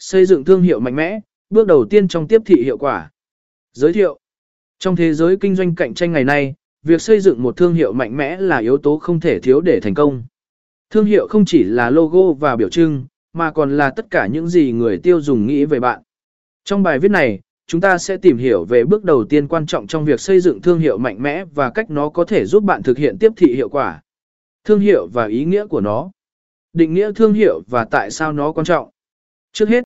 Xây dựng thương hiệu mạnh mẽ, bước đầu tiên trong tiếp thị hiệu quả. Giới thiệu. Trong thế giới kinh doanh cạnh tranh ngày nay, việc xây dựng một thương hiệu mạnh mẽ là yếu tố không thể thiếu để thành công. Thương hiệu không chỉ là logo và biểu trưng, mà còn là tất cả những gì người tiêu dùng nghĩ về bạn. Trong bài viết này, chúng ta sẽ tìm hiểu về bước đầu tiên quan trọng trong việc xây dựng thương hiệu mạnh mẽ và cách nó có thể giúp bạn thực hiện tiếp thị hiệu quả. Thương hiệu và ý nghĩa của nó. Định nghĩa thương hiệu và tại sao nó quan trọng. Trước hết,